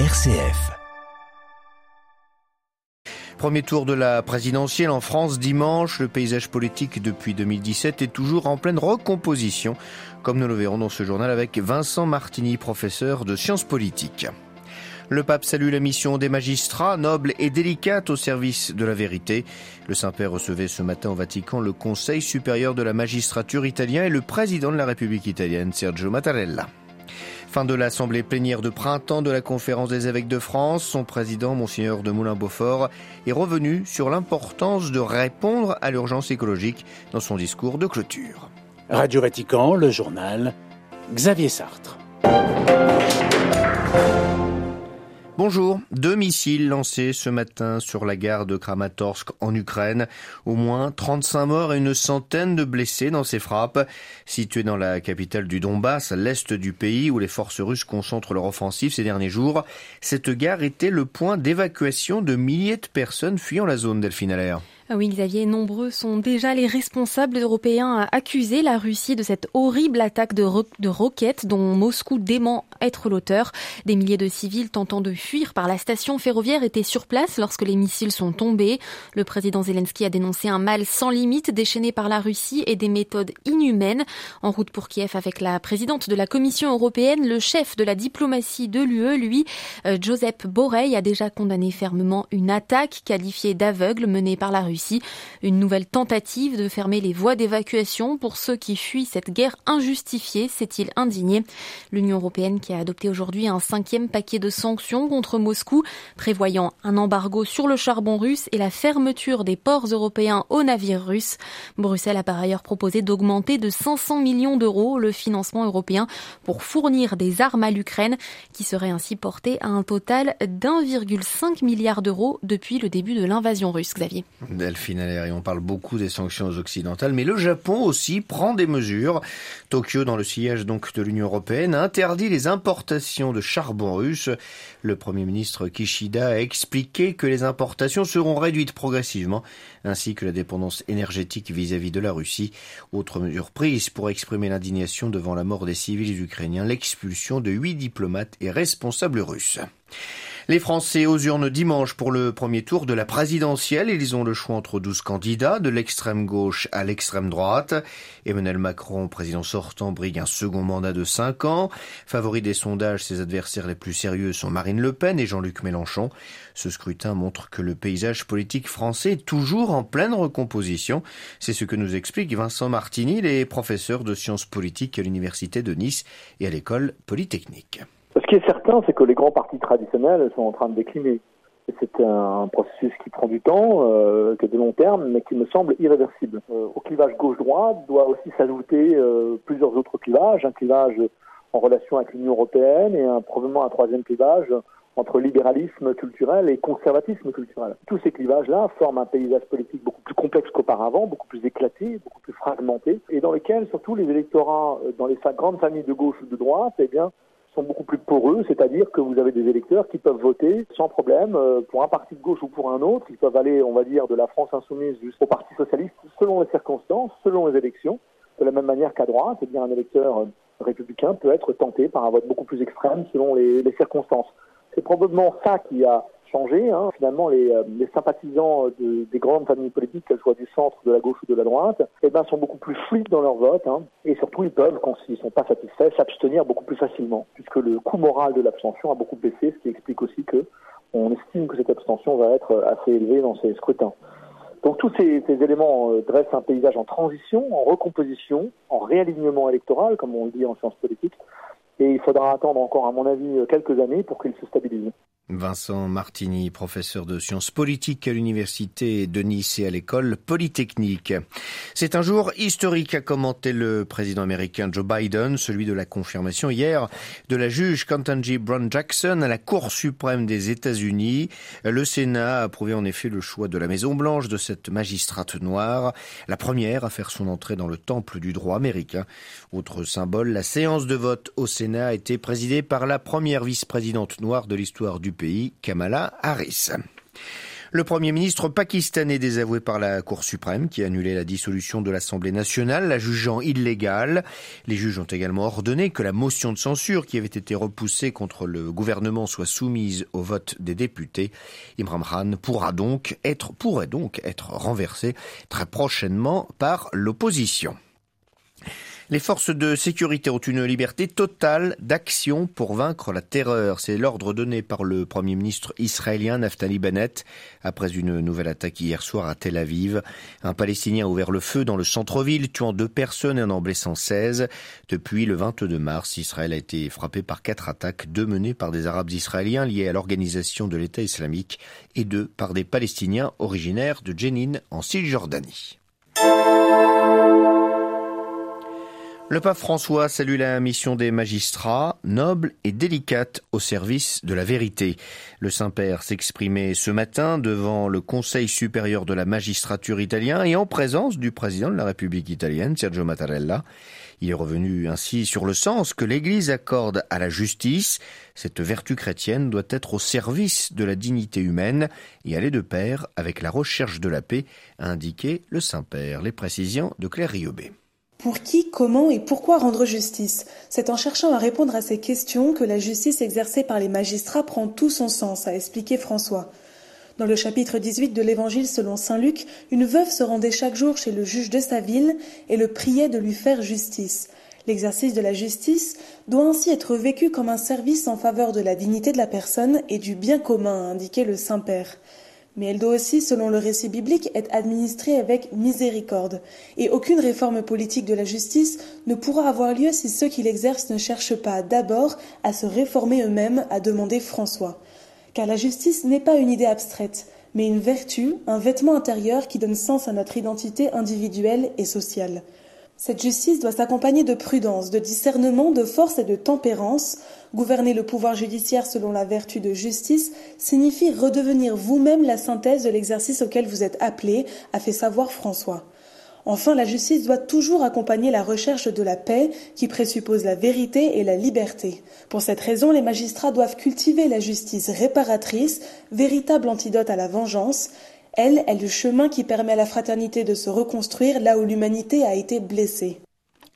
RCF. Premier tour de la présidentielle en France dimanche. Le paysage politique depuis 2017 est toujours en pleine recomposition, comme nous le verrons dans ce journal avec Vincent Martini, professeur de sciences politiques. Le pape salue la mission des magistrats, noble et délicate au service de la vérité. Le Saint-Père recevait ce matin au Vatican le Conseil supérieur de la magistrature italien et le président de la République italienne, Sergio Mattarella. Fin de l'assemblée plénière de printemps de la conférence des évêques de France, son président, Monseigneur de Moulin-Beaufort, est revenu sur l'importance de répondre à l'urgence écologique dans son discours de clôture. Radio Vatican, le journal, Xavier Sartre. Bonjour. Deux missiles lancés ce matin sur la gare de Kramatorsk en Ukraine. Au moins 35 morts et une centaine de blessés dans ces frappes. Située dans la capitale du Donbass, l'est du pays où les forces russes concentrent leur offensive ces derniers jours, cette gare était le point d'évacuation de milliers de personnes fuyant la zone d'Elfinalaire. Ah oui, Xavier, nombreux sont déjà les responsables européens à accuser la Russie de cette horrible attaque de, de roquettes dont Moscou dément être l'auteur. Des milliers de civils tentant de fuir par la station ferroviaire étaient sur place lorsque les missiles sont tombés. Le président Zelensky a dénoncé un mal sans limite déchaîné par la Russie et des méthodes inhumaines. En route pour Kiev avec la présidente de la Commission européenne, le chef de la diplomatie de l'UE, lui, euh, Joseph Borrell, a déjà condamné fermement une attaque qualifiée d'aveugle menée par la Russie une nouvelle tentative de fermer les voies d'évacuation pour ceux qui fuient cette guerre injustifiée, s'est-il indigné. L'Union européenne qui a adopté aujourd'hui un cinquième paquet de sanctions contre Moscou, prévoyant un embargo sur le charbon russe et la fermeture des ports européens aux navires russes. Bruxelles a par ailleurs proposé d'augmenter de 500 millions d'euros le financement européen pour fournir des armes à l'Ukraine, qui serait ainsi porté à un total d'1,5 milliard d'euros depuis le début de l'invasion russe, Xavier. Delphine et on parle beaucoup des sanctions occidentales, mais le Japon aussi prend des mesures. Tokyo, dans le sillage donc de l'Union européenne, interdit les importations de charbon russe. Le Premier ministre Kishida a expliqué que les importations seront réduites progressivement, ainsi que la dépendance énergétique vis-à-vis de la Russie. Autre mesure prise pour exprimer l'indignation devant la mort des civils ukrainiens, l'expulsion de huit diplomates et responsables russes. Les Français aux urnes dimanche pour le premier tour de la présidentielle. Ils ont le choix entre 12 candidats, de l'extrême gauche à l'extrême droite. Emmanuel Macron, président sortant, brigue un second mandat de 5 ans. Favori des sondages, ses adversaires les plus sérieux sont Marine Le Pen et Jean-Luc Mélenchon. Ce scrutin montre que le paysage politique français est toujours en pleine recomposition. C'est ce que nous explique Vincent Martini, les professeurs de sciences politiques à l'Université de Nice et à l'École Polytechnique. Ce qui est certain, c'est que les grands partis traditionnels sont en train de décliner. C'est un processus qui prend du temps, euh, qui est de long terme, mais qui me semble irréversible. Euh, au clivage gauche-droite doit aussi s'ajouter euh, plusieurs autres clivages, un clivage en relation avec l'Union européenne et un, probablement un troisième clivage entre libéralisme culturel et conservatisme culturel. Tous ces clivages-là forment un paysage politique beaucoup plus complexe qu'auparavant, beaucoup plus éclaté, beaucoup plus fragmenté, et dans lequel surtout les électorats dans les grandes familles de gauche ou de droite, eh bien, sont beaucoup plus poreux, c'est-à-dire que vous avez des électeurs qui peuvent voter sans problème euh, pour un parti de gauche ou pour un autre. Ils peuvent aller, on va dire, de la France insoumise jusqu'au Parti socialiste selon les circonstances, selon les élections. De la même manière qu'à droite, eh bien, un électeur euh, républicain peut être tenté par un vote beaucoup plus extrême selon les circonstances. C'est probablement ça qui a changé. Hein. Finalement, les, euh, sympathisants de, des grandes familles politiques, qu'elles soient du centre, de la gauche ou de la droite, eh ben, sont beaucoup plus fluides dans leur vote. Hein. Et surtout, ils peuvent, quand ils ne sont pas satisfaits, s'abstenir beaucoup plus facilement, puisque le coût moral de l'abstention a beaucoup baissé, ce qui explique aussi que on estime que cette abstention va être assez élevée dans ces scrutins. Donc tous ces, éléments euh, dressent un paysage en transition, en recomposition, en réalignement électoral, comme on le dit en sciences politiques, et il faudra attendre encore, à mon avis, quelques années pour qu'il se stabilise. Vincent Martini, professeur de sciences politiques à l'université de Nice et à l'école polytechnique. C'est un jour historique, a commenté le président américain Joe Biden, celui de la confirmation hier de la juge Ketanji Brown Jackson à la Cour suprême des États-Unis. Le Sénat a approuvé en effet le choix de la Maison Blanche de cette magistrate noire, la première à faire son entrée dans le temple du droit américain. Autre symbole, la séance de vote au Sénat a été présidée par la première vice-présidente noire de l'histoire du pays, Kamala Harris. Le Premier ministre pakistanais désavoué par la Cour suprême qui a annulé la dissolution de l'Assemblée nationale, la jugeant illégale. Les juges ont également ordonné que la motion de censure qui avait été repoussée contre le gouvernement soit soumise au vote des députés. Imran Khan pourra donc être, pourrait donc être renversé très prochainement par l'opposition. Les forces de sécurité ont une liberté totale d'action pour vaincre la terreur. C'est l'ordre donné par le Premier ministre israélien Naftali Bennett après une nouvelle attaque hier soir à Tel Aviv. Un Palestinien a ouvert le feu dans le centre-ville, tuant deux personnes et en blessant 16. Depuis le 22 mars, Israël a été frappé par quatre attaques, deux menées par des Arabes israéliens liés à l'organisation de l'État islamique et deux par des Palestiniens originaires de Jenin en Cisjordanie. Le pape François salue la mission des magistrats, noble et délicate au service de la vérité. Le Saint-Père s'exprimait ce matin devant le Conseil supérieur de la magistrature italien et en présence du président de la République italienne, Sergio Mattarella. Il est revenu ainsi sur le sens que l'Église accorde à la justice. Cette vertu chrétienne doit être au service de la dignité humaine et aller de pair avec la recherche de la paix, a indiqué le Saint-Père. Les précisions de Claire Riobé. Pour qui, comment et pourquoi rendre justice C'est en cherchant à répondre à ces questions que la justice exercée par les magistrats prend tout son sens, a expliqué François. Dans le chapitre 18 de l'Évangile selon Saint Luc, une veuve se rendait chaque jour chez le juge de sa ville et le priait de lui faire justice. L'exercice de la justice doit ainsi être vécu comme un service en faveur de la dignité de la personne et du bien commun, a indiqué le Saint-Père. Mais elle doit aussi, selon le récit biblique, être administrée avec miséricorde. Et aucune réforme politique de la justice ne pourra avoir lieu si ceux qui l'exercent ne cherchent pas d'abord à se réformer eux-mêmes, a demandé François. Car la justice n'est pas une idée abstraite, mais une vertu, un vêtement intérieur qui donne sens à notre identité individuelle et sociale. Cette justice doit s'accompagner de prudence, de discernement, de force et de tempérance. Gouverner le pouvoir judiciaire selon la vertu de justice signifie redevenir vous-même la synthèse de l'exercice auquel vous êtes appelé, a fait savoir François. Enfin, la justice doit toujours accompagner la recherche de la paix qui présuppose la vérité et la liberté. Pour cette raison, les magistrats doivent cultiver la justice réparatrice, véritable antidote à la vengeance, elle est le chemin qui permet à la fraternité de se reconstruire là où l'humanité a été blessée.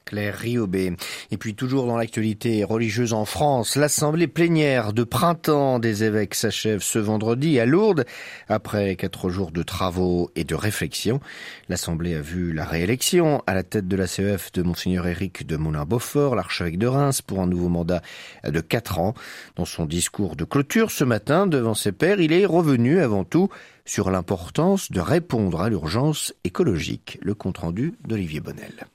Claire Riobé. Et puis toujours dans l'actualité religieuse en France, l'assemblée plénière de printemps des évêques s'achève ce vendredi à Lourdes. Après quatre jours de travaux et de réflexion, l'assemblée a vu la réélection à la tête de la CEF de monseigneur Éric de Moulin-Beaufort, l'archevêque de Reims, pour un nouveau mandat de quatre ans. Dans son discours de clôture ce matin devant ses pairs, il est revenu avant tout sur l'importance de répondre à l'urgence écologique. Le compte-rendu d'Olivier Bonnel.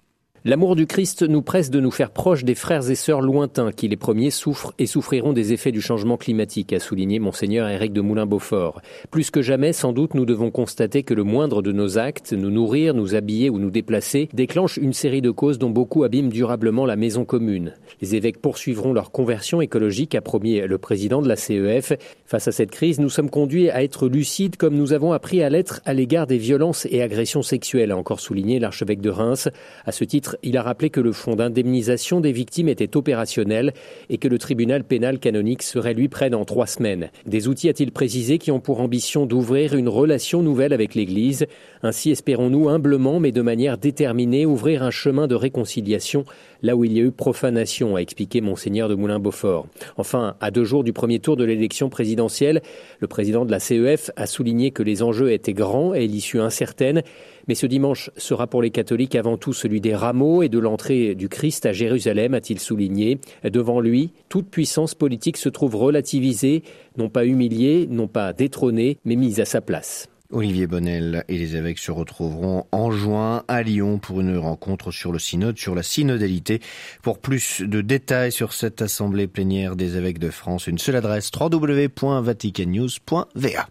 L'amour du Christ nous presse de nous faire proches des frères et sœurs lointains qui les premiers souffrent et souffriront des effets du changement climatique, a souligné monseigneur Éric de Moulin-Beaufort. Plus que jamais, sans doute, nous devons constater que le moindre de nos actes, nous nourrir, nous habiller ou nous déplacer, déclenche une série de causes dont beaucoup abîment durablement la maison commune. Les évêques poursuivront leur conversion écologique, a promis le président de la CEF. Face à cette crise, nous sommes conduits à être lucides comme nous avons appris à l'être à l'égard des violences et agressions sexuelles, a encore souligné l'archevêque de Reims. À ce titre, il a rappelé que le fonds d'indemnisation des victimes était opérationnel et que le tribunal pénal canonique serait lui prêt dans trois semaines. Des outils, a-t-il précisé, qui ont pour ambition d'ouvrir une relation nouvelle avec l'Église. Ainsi espérons-nous humblement, mais de manière déterminée, ouvrir un chemin de réconciliation là où il y a eu profanation, a expliqué Monseigneur de Moulin-Beaufort. Enfin, à deux jours du premier tour de l'élection présidentielle, le président de la CEF a souligné que les enjeux étaient grands et l'issue incertaine. Mais ce dimanche sera pour les catholiques avant tout celui des rameaux et de l'entrée du Christ à Jérusalem, a-t-il souligné. Devant lui, toute puissance politique se trouve relativisée, non pas humiliée, non pas détrônée, mais mise à sa place. Olivier Bonnel et les évêques se retrouveront en juin à Lyon pour une rencontre sur le synode, sur la synodalité. Pour plus de détails sur cette assemblée plénière des évêques de France, une seule adresse www.vaticannews.va.